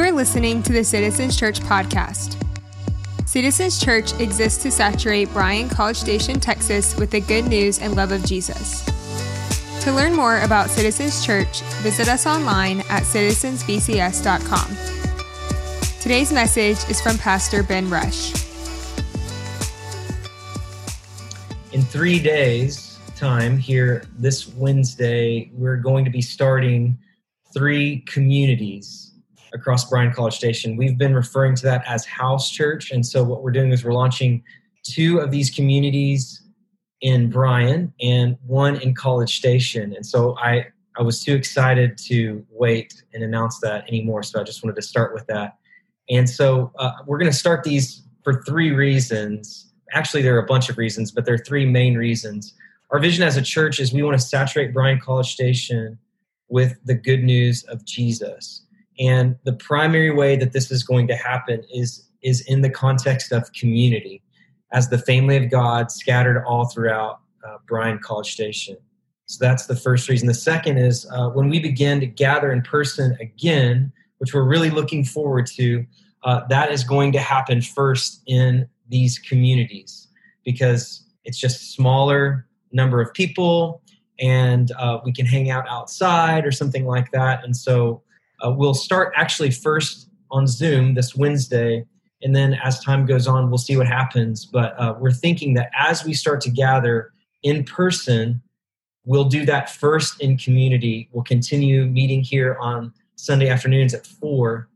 You are listening to the Citizens Church podcast. Citizens Church exists to saturate Bryan College Station, Texas with the good news and love of Jesus. To learn more about Citizens Church, visit us online at citizensbcs.com. Today's message is from Pastor Ben Rush. In three days' time, here this Wednesday, we're going to be starting three communities across Bryan College Station. We've been referring to that as house church. And so what we're doing is we're launching two of these communities in Bryan and one in College Station. And so I, I was too excited to wait and announce that anymore. So I just wanted to start with that. And so uh, we're going to start these for three reasons. Actually, there are a bunch of reasons, but there are three main reasons. Our vision as a church is we want to saturate Bryan College Station with the good news of Jesus. And the primary way that this is going to happen is, is in the context of community, as the family of God scattered all throughout uh, Bryan College Station. So that's the first reason. The second is uh, when we begin to gather in person again, which we're really looking forward to, uh, that is going to happen first in these communities because it's just smaller number of people and uh, we can hang out outside or something like that. And so uh, we'll start actually first on Zoom this Wednesday, and then as time goes on, we'll see what happens. But uh, we're thinking that as we start to gather in person, we'll do that first in community. We'll continue meeting here on Sunday afternoons at four,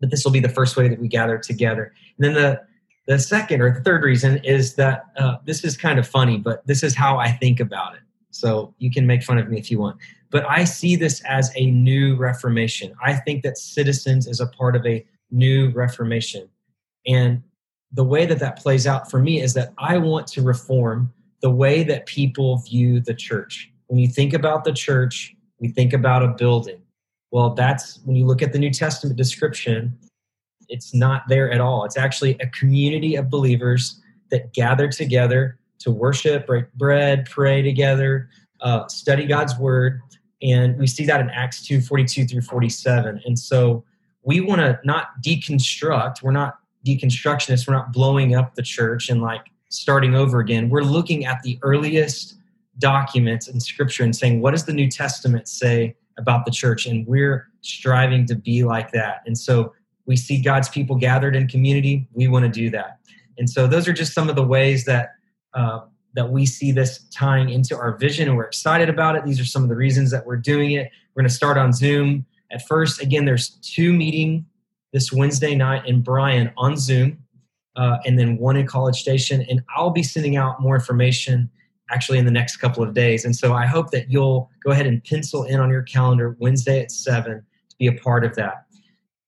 but this will be the first way that we gather together. And then the the second or third reason is that uh, this is kind of funny, but this is how I think about it. So you can make fun of me if you want. But I see this as a new reformation. I think that citizens is a part of a new reformation. And the way that that plays out for me is that I want to reform the way that people view the church. When you think about the church, we think about a building. Well, that's when you look at the New Testament description, it's not there at all. It's actually a community of believers that gather together to worship, break bread, pray together, uh, study God's word, and we see that in Acts 2 42 through 47. And so we want to not deconstruct, we're not deconstructionists, we're not blowing up the church and like starting over again. We're looking at the earliest documents in scripture and saying, what does the New Testament say about the church? And we're striving to be like that. And so we see God's people gathered in community, we want to do that. And so those are just some of the ways that uh, that we see this tying into our vision and we're excited about it. These are some of the reasons that we're doing it. We're going to start on Zoom. At first, again, there's two meeting this Wednesday night in Bryan on Zoom, uh, and then one in College Station. And I'll be sending out more information actually in the next couple of days. And so I hope that you'll go ahead and pencil in on your calendar Wednesday at 7 to be a part of that.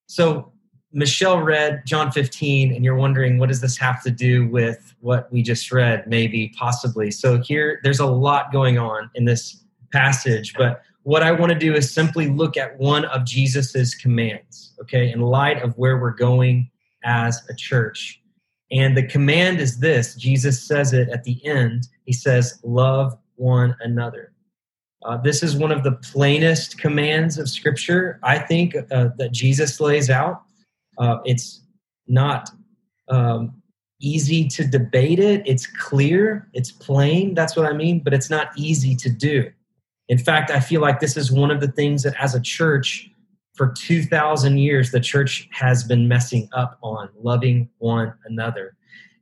So Michelle read John 15, and you're wondering, what does this have to do with what we just read? Maybe, possibly. So, here, there's a lot going on in this passage, but what I want to do is simply look at one of Jesus's commands, okay, in light of where we're going as a church. And the command is this Jesus says it at the end. He says, Love one another. Uh, this is one of the plainest commands of Scripture, I think, uh, that Jesus lays out. Uh, it's not um, easy to debate it. It's clear, it's plain. That's what I mean, but it's not easy to do. In fact, I feel like this is one of the things that as a church, for 2,000 years, the church has been messing up on loving one another.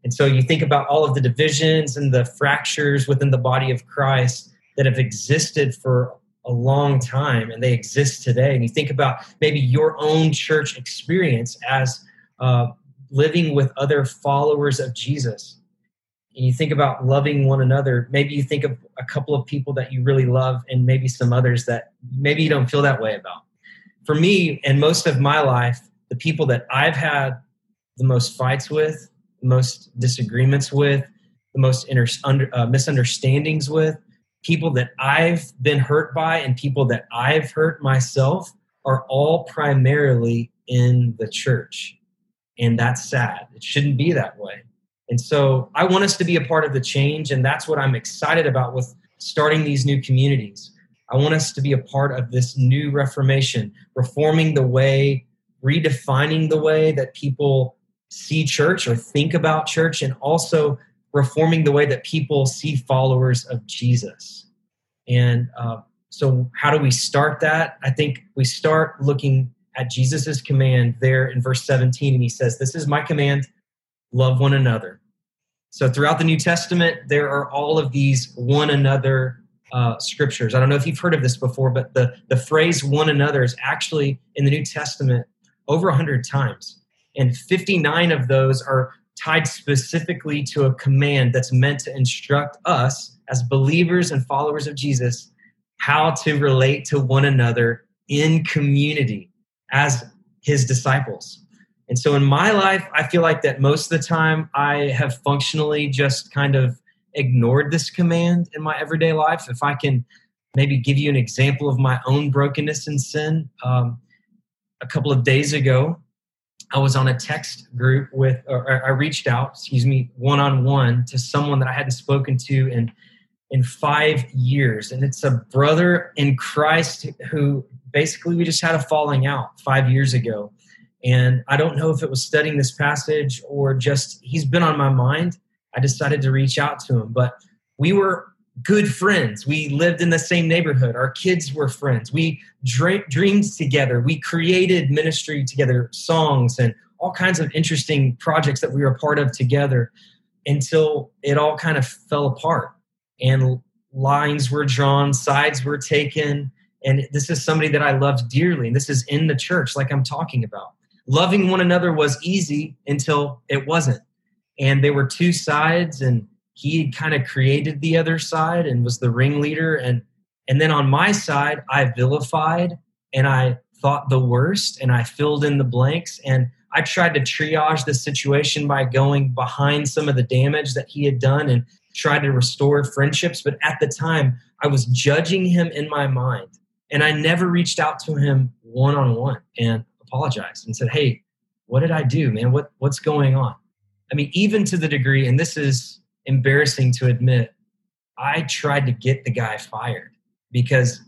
And so you think about all of the divisions and the fractures within the body of Christ that have existed for a long time and they exist today. And you think about maybe your own church experience as uh, living with other followers of Jesus. And you think about loving one another. Maybe you think of a couple of people that you really love and maybe some others that maybe you don't feel that way about. For me, and most of my life, the people that I've had the most fights with, the most disagreements with, the most inter- under, uh, misunderstandings with, people that I've been hurt by and people that I've hurt myself are all primarily in the church. And that's sad. It shouldn't be that way. And so I want us to be a part of the change. And that's what I'm excited about with starting these new communities. I want us to be a part of this new reformation, reforming the way redefining the way that people see church or think about church, and also reforming the way that people see followers of Jesus. And uh, so, how do we start that? I think we start looking at Jesus' command there in verse 17, and he says, This is my command love one another. So, throughout the New Testament, there are all of these one another uh, scriptures. I don't know if you've heard of this before, but the, the phrase one another is actually in the New Testament over 100 times. And 59 of those are tied specifically to a command that's meant to instruct us as believers and followers of Jesus how to relate to one another in community as his disciples. And so in my life, I feel like that most of the time I have functionally just kind of ignored this command in my everyday life. If I can maybe give you an example of my own brokenness and sin, um, a couple of days ago, I was on a text group with, or I reached out, excuse me, one on one to someone that I hadn't spoken to in in five years, and it's a brother in Christ who basically we just had a falling out five years ago, and I don't know if it was studying this passage or just he's been on my mind. I decided to reach out to him, but we were good friends. We lived in the same neighborhood. Our kids were friends. We dreamed together. We created ministry together, songs, and all kinds of interesting projects that we were a part of together until it all kind of fell apart and lines were drawn, sides were taken. And this is somebody that I loved dearly. And this is in the church, like I'm talking about. Loving one another was easy until it wasn't. And there were two sides, and he kind of created the other side and was the ringleader. And and then on my side i vilified and i thought the worst and i filled in the blanks. And i tried to triage the situation by going behind some of the damage that he had done and tried to restore friendships. But at the time i was judging him in my mind and i never reached out to him one on one and apologized and said hey what did i do man? What what's going on? I mean even to the degree and this is embarrassing to admit, I tried to get the guy fired because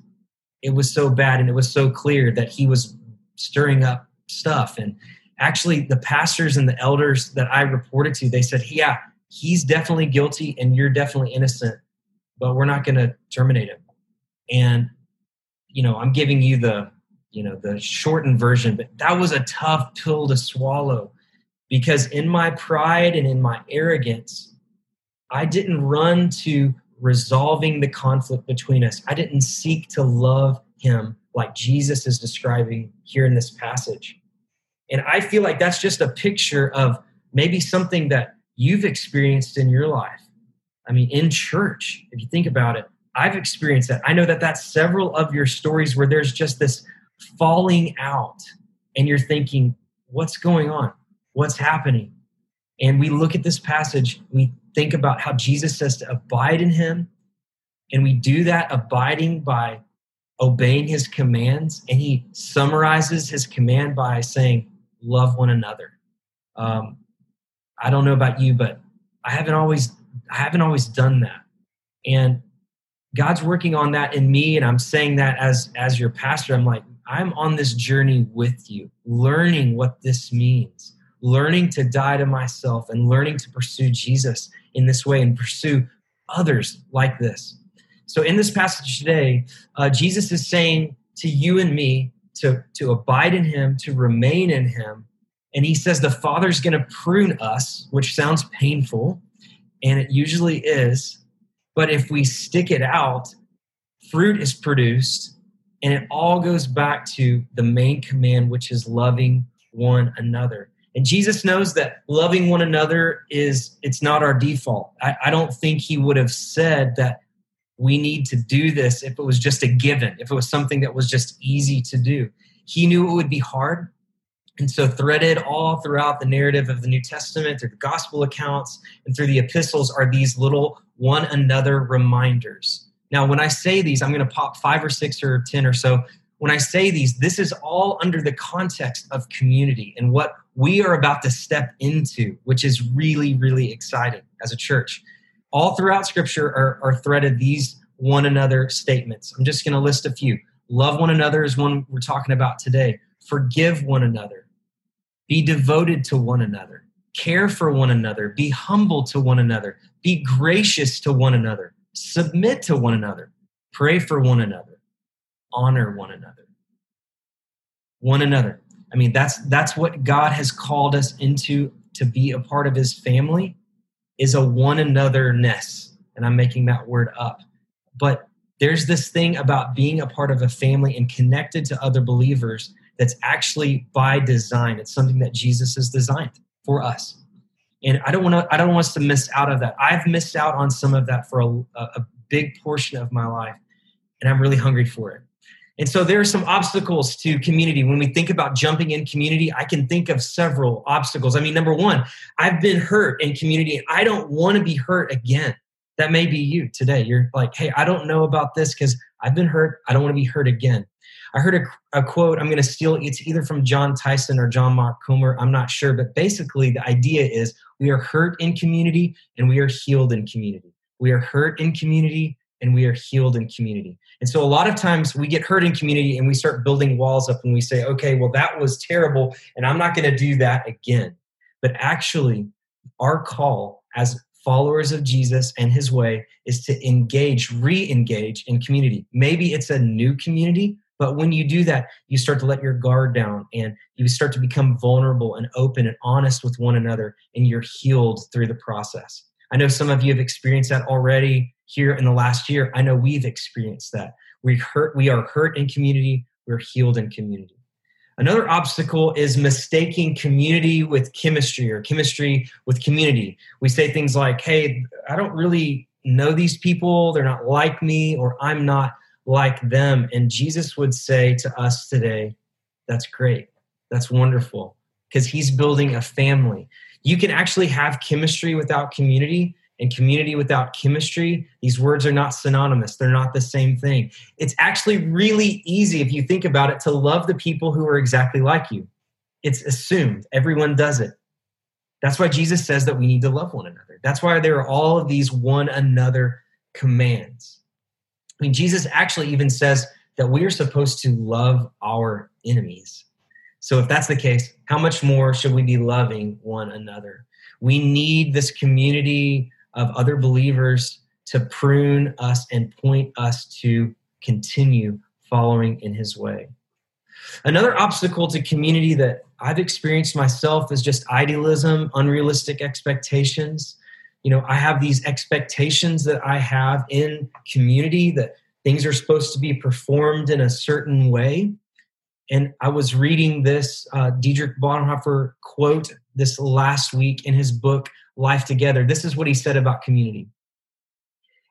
it was so bad and it was so clear that he was stirring up stuff. And actually, the pastors and the elders that I reported to, they said, Yeah, he's definitely guilty and you're definitely innocent, but we're not going to terminate him. And, you know, I'm giving you the, you know, the shortened version, but that was a tough pill to swallow because in my pride and in my arrogance, I didn't run to resolving the conflict between us. I didn't seek to love him like Jesus is describing here in this passage. And I feel like that's just a picture of maybe something that you've experienced in your life. I mean, in church, if you think about it, I've experienced that. I know that that's several of your stories where there's just this falling out, and you're thinking, what's going on? What's happening? And we look at this passage, we think about how Jesus says to abide in him. And we do that abiding by obeying his commands. And he summarizes his command by saying, Love one another. Um, I don't know about you, but I haven't always I haven't always done that. And God's working on that in me, and I'm saying that as as your pastor. I'm like, I'm on this journey with you, learning what this means learning to die to myself and learning to pursue Jesus in this way and pursue others like this. So, in this passage today, uh, Jesus is saying to you and me to, to abide in Him, to remain in Him. And He says the Father's going to prune us, which sounds painful, and it usually is. But if we stick it out, fruit is produced, and it all goes back to the main command, which is loving one another. And Jesus knows that loving one another is it's not our default. I, I, don't think he would have said that we need to do this if it was just a given, if it was something that was just easy to do. He knew it would be hard. And so, threaded all throughout the narrative of the New Testament, through the gospel accounts and through the epistles, are these little one another reminders. Now, when I say these, I'm going to pop five or six or 10 or so when I say these, this is all under the context of community and what we are about to step into, which is really, really exciting as a church. All throughout Scripture are, are threaded these one another statements. I'm just going to list a few. Love one another is one we're talking about today. Forgive one another. be devoted to one another, care for one another, be humble to one another, be gracious to one another, submit to one another, pray for one another, honor one another. One another. I mean, that's that's what God has called us into to be a part of his family is a one another-ness. And I'm making that word up. But there's this thing about being a part of a family and connected to other believers that's actually by design. It's something that Jesus has designed for us. And I don't want to I don't want us to miss out of that. I've missed out on some of that for a, a big portion of my life. And I'm really hungry for it. And so there are some obstacles to community. When we think about jumping in community, I can think of several obstacles. I mean, number one, I've been hurt in community and I don't want to be hurt again. That may be you today. You're like, hey, I don't know about this because I've been hurt. I don't want to be hurt again. I heard a, a quote, I'm going to steal it's either from Jon Tyson or John Mark Comer. I'm not sure. But basically, the idea is we are hurt in community and we are healed in community. We are hurt in community and we are healed in community. And so a lot of times we get hurt in community and we start building walls up and we say, okay, well, that was terrible and I'm not going to do that again. But actually, our call as followers of Jesus and his way is to engage, re engage in community. Maybe it's a new community, but when you do that, you start to let your guard down and you start to become vulnerable and open and honest with one another, and you're healed through the process. I know some of you have experienced that already here in the last year. I know we've experienced that. We hurt, we are hurt in community, we're healed in community. Another obstacle is mistaking community with chemistry or chemistry with community. We say things like, hey, I don't really know these people, they're not like me, or I'm not like them. And Jesus would say to us today, that's great, that's wonderful, because he's building a family you can actually have chemistry without community and community without chemistry. These words are not synonymous, they're not the same thing. It's actually really easy, if you think about it, to love the people who are exactly like you. It's assumed, everyone does it. That's why Jesus says that we need to love one another. That's why there are all of these one another commands. I mean, Jesus actually even says that we are supposed to love our enemies. So, if that's the case, how much more should we be loving one another? We need this community of other believers to prune us and point us to continue following in his way. Another obstacle to community that I've experienced myself is just idealism, unrealistic expectations. You know, I have these expectations that I have in community that things are supposed to be performed in a certain way. And I was reading this uh, Dietrich Bonhoeffer quote this last week in his book, Life Together. This is what he said about community.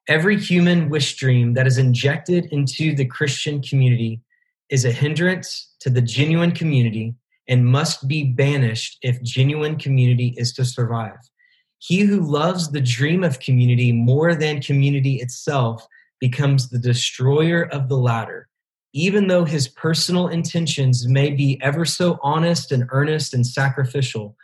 Every human wish dream that is injected into the Christian community is a hindrance to the genuine community and must be banished if genuine community is to survive. He who loves the dream of community more than community itself becomes the destroyer of the latter even though his personal intentions may be ever so honest and earnest and sacrificial,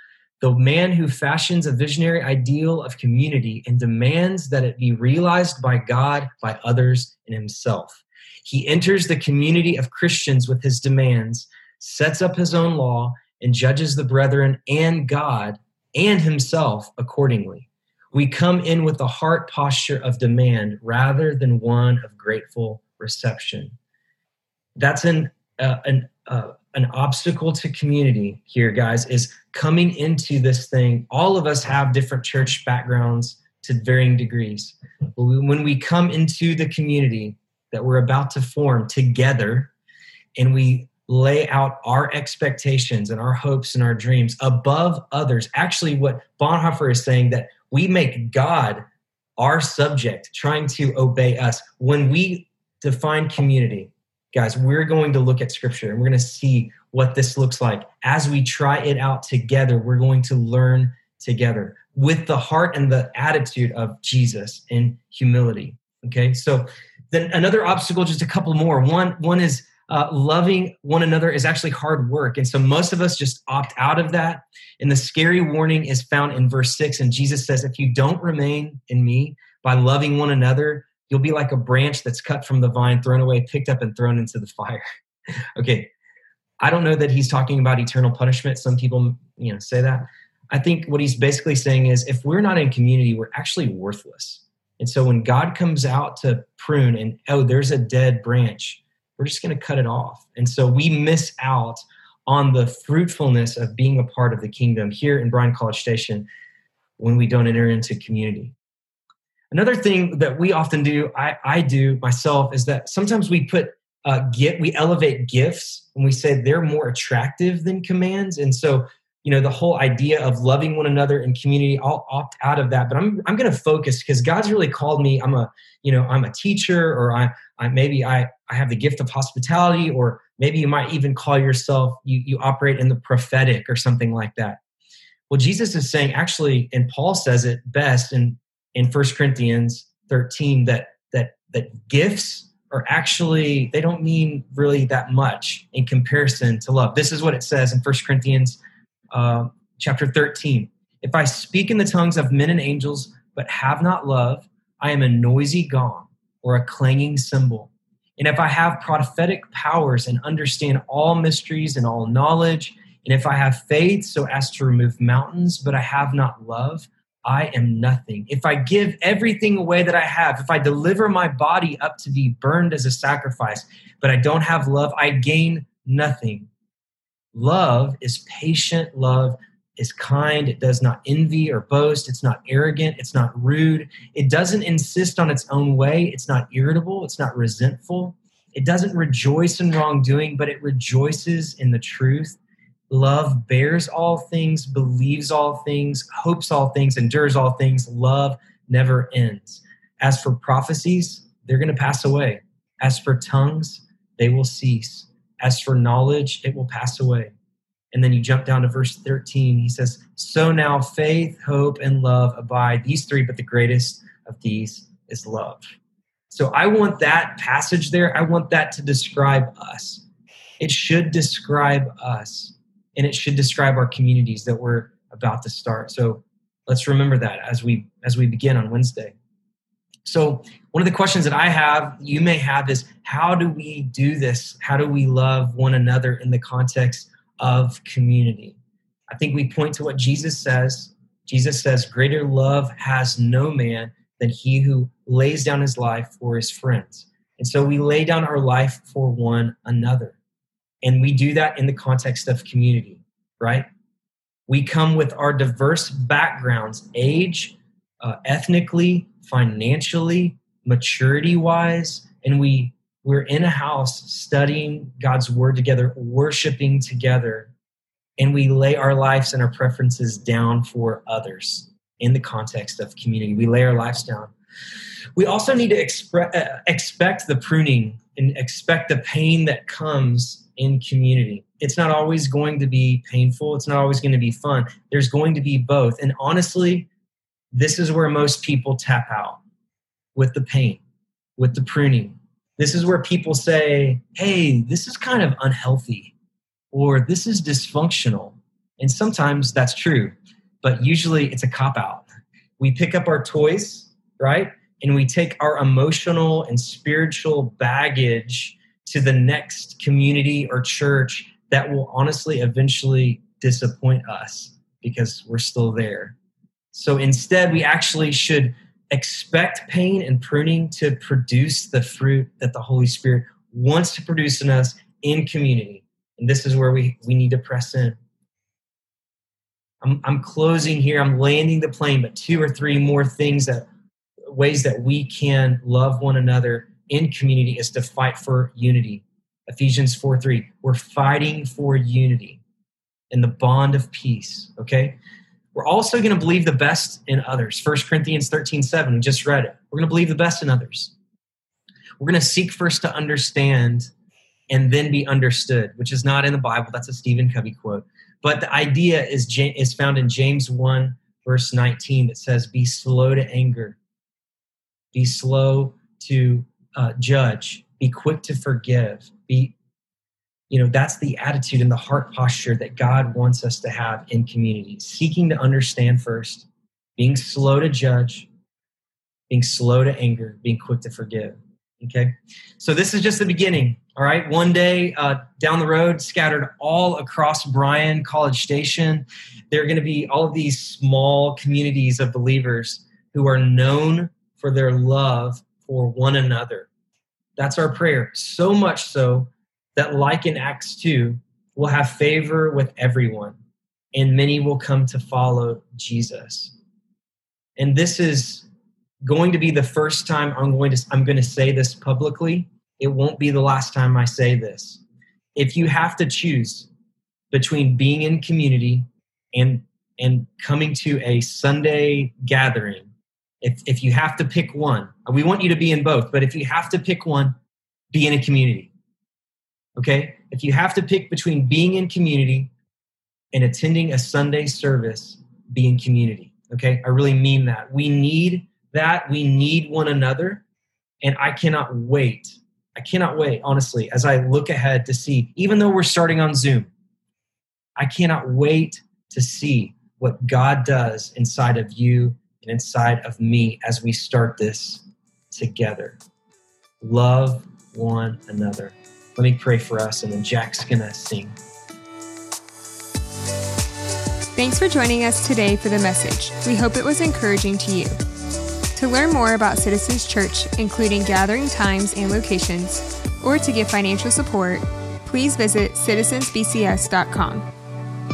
the man who fashions a visionary ideal of community and demands that it be realized by God, by others, and himself. He enters the community of Christians with his demands, sets up his own law, and judges the brethren and God and himself accordingly. We come in with a heart posture of demand rather than one of grateful reception that's an uh, an uh, an obstacle to community here guys is coming into this thing. All of us have different church backgrounds to varying degrees. When we come into the community that we're about to form together and we lay out our expectations and our hopes and our dreams above others actually what bonhoeffer is saying that we make god our subject trying to obey us. When we define community guys, we're going to look at scripture and we're going to see what this looks like. As we try it out together, we're going to learn together with the heart and the attitude of Jesus in humility. Okay, so then another obstacle, just a couple more. One, one is uh, loving one another is actually hard work. And so most of us just opt out of that. And the scary warning is found in verse six. And Jesus says, If you don't remain in me by loving one another, You'll be like a branch that's cut from the vine, thrown away, picked up, and thrown into the fire. okay. I don't know that he's talking about eternal punishment. Some people, you know, say that. I think what he's basically saying is if we're not in community, we're actually worthless. And so when God comes out to prune and oh, there's a dead branch, we're just going to cut it off. And so we miss out on the fruitfulness of being a part of the kingdom here in Bryan College Station when we don't enter into community. Another thing that we often do, I, I do myself, is that sometimes we put uh, get we elevate gifts and we say they're more attractive than commands, and so you know the whole idea of loving one another and community i'll opt out of that but i'm i'm going to focus because god's really called me. I'm a you know i'm a teacher or i, I maybe i i have the gift of hospitality or maybe you might even call yourself you you operate in the prophetic or something like that. Well jesus is saying actually and paul says it best in in First corinthians 13 that that that gifts are actually they don't mean really that much in comparison to love this is what it says in First corinthians uh, chapter 13. If I speak in the tongues of men and angels, but have not love, I am a noisy gong or a clanging cymbal. And if I have prophetic powers and understand all mysteries and all knowledge, and if I have faith so as to remove mountains, but I have not love, I am nothing. If I give everything away that I have, if I deliver my body up to be burned as a sacrifice, but I don't have love, I gain nothing. Love is patient. Love is kind. It does not envy or boast. It's not arrogant. It's not rude. It doesn't insist on its own way. It's not irritable. It's not resentful. It doesn't rejoice in wrongdoing, but it rejoices in the truth. Love bears all things, believes all things, hopes all things, endures all things. Love never ends. As for prophecies, they're going to pass away. As for tongues, they will cease. As for knowledge, it will pass away. And then you jump down to verse 13. He says, So now faith, hope, and love abide, these three, but the greatest of these is love. So I want that passage there, I want that to describe us. It should describe us, and it should describe our communities that we're about to start. So let's remember that as we as we begin on Wednesday. So, one of the questions that I have, you may have, is how do we do this? How do we love one another in the context of community? I think we point to what Jesus says. Jesus says, Greater love has no man than he who lays down his life for his friends. And so we lay down our life for one another. And we do that in the context of community, right? We come with our diverse backgrounds, age, uh, ethnically, financially, maturity wise, and we we're in a house studying God's word together, worshiping together, and we lay our lives and our preferences down for others in the context of community. We lay our lives down. We also need to expre- uh, expect the pruning and expect the pain that comes in community. It's not always going to be painful, it's not always going to be fun. There's going to be both. And honestly, this is where most people tap out with the pain, with the pruning. This is where people say, hey, this is kind of unhealthy or this is dysfunctional. And sometimes that's true, but usually it's a cop out. We pick up our toys, right? And we take our emotional and spiritual baggage to the next community or church that will honestly eventually disappoint us because we're still there. So instead, we actually should expect pain and pruning to produce the fruit that the Holy Spirit wants to produce in us in community. And this is where we, we need to press in. I'm, I'm closing here, I'm landing the plane, but two or three more things that ways that we can love one another in community is to fight for unity. Ephesians 4 3. We're fighting for unity in the bond of peace. Okay? We're also going to believe the best in others. 1 Corinthians 13 7, we just read it. We're going to believe the best in others. We're going to seek first to understand and then be understood, which is not in the Bible. That's a Stephen Covey quote. But the idea is, is found in James 1, verse 19, that says, Be slow to anger, be slow to uh, judge, be quick to forgive, be you know that's the attitude and the heart posture that god wants us to have in community seeking to understand first being slow to judge being slow to anger being quick to forgive Okay, so this is just the beginning. All right, one day uh, down the road, scattered all across Bryan College Station, there are going to be all of these small communities of believers who are known for their love for one another. That's our prayer. So much so that, like in Acts 2, we'll have favor with everyone, and many will come to follow Jesus. And this is going to be the first time I'm going to I'm going to say this publicly. It won't be the last time I say this. If you have to choose between being in community and and coming to a Sunday gathering, if if you have to pick one, we want you to be in both, but if you have to pick one, be in a community. Okay? If you have to pick between being in community and attending a Sunday service, be in community. Okay? I really mean that. We need that. We need one another. And I cannot wait. I cannot wait, honestly, as I look ahead to see, even though we're starting on Zoom, I cannot wait to see what God does inside of you and inside of me as we start this together. Love one another. Let me pray for us, and then Jack's going to sing. Thanks for joining us today for the message. We hope it was encouraging to you. To learn more about Citizens Church, including gathering times and locations, or to give financial support, please visit citizensbcs.com.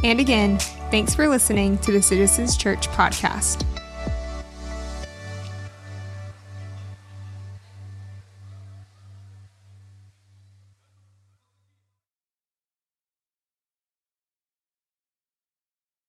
And again, thanks for listening to the Citizens Church podcast.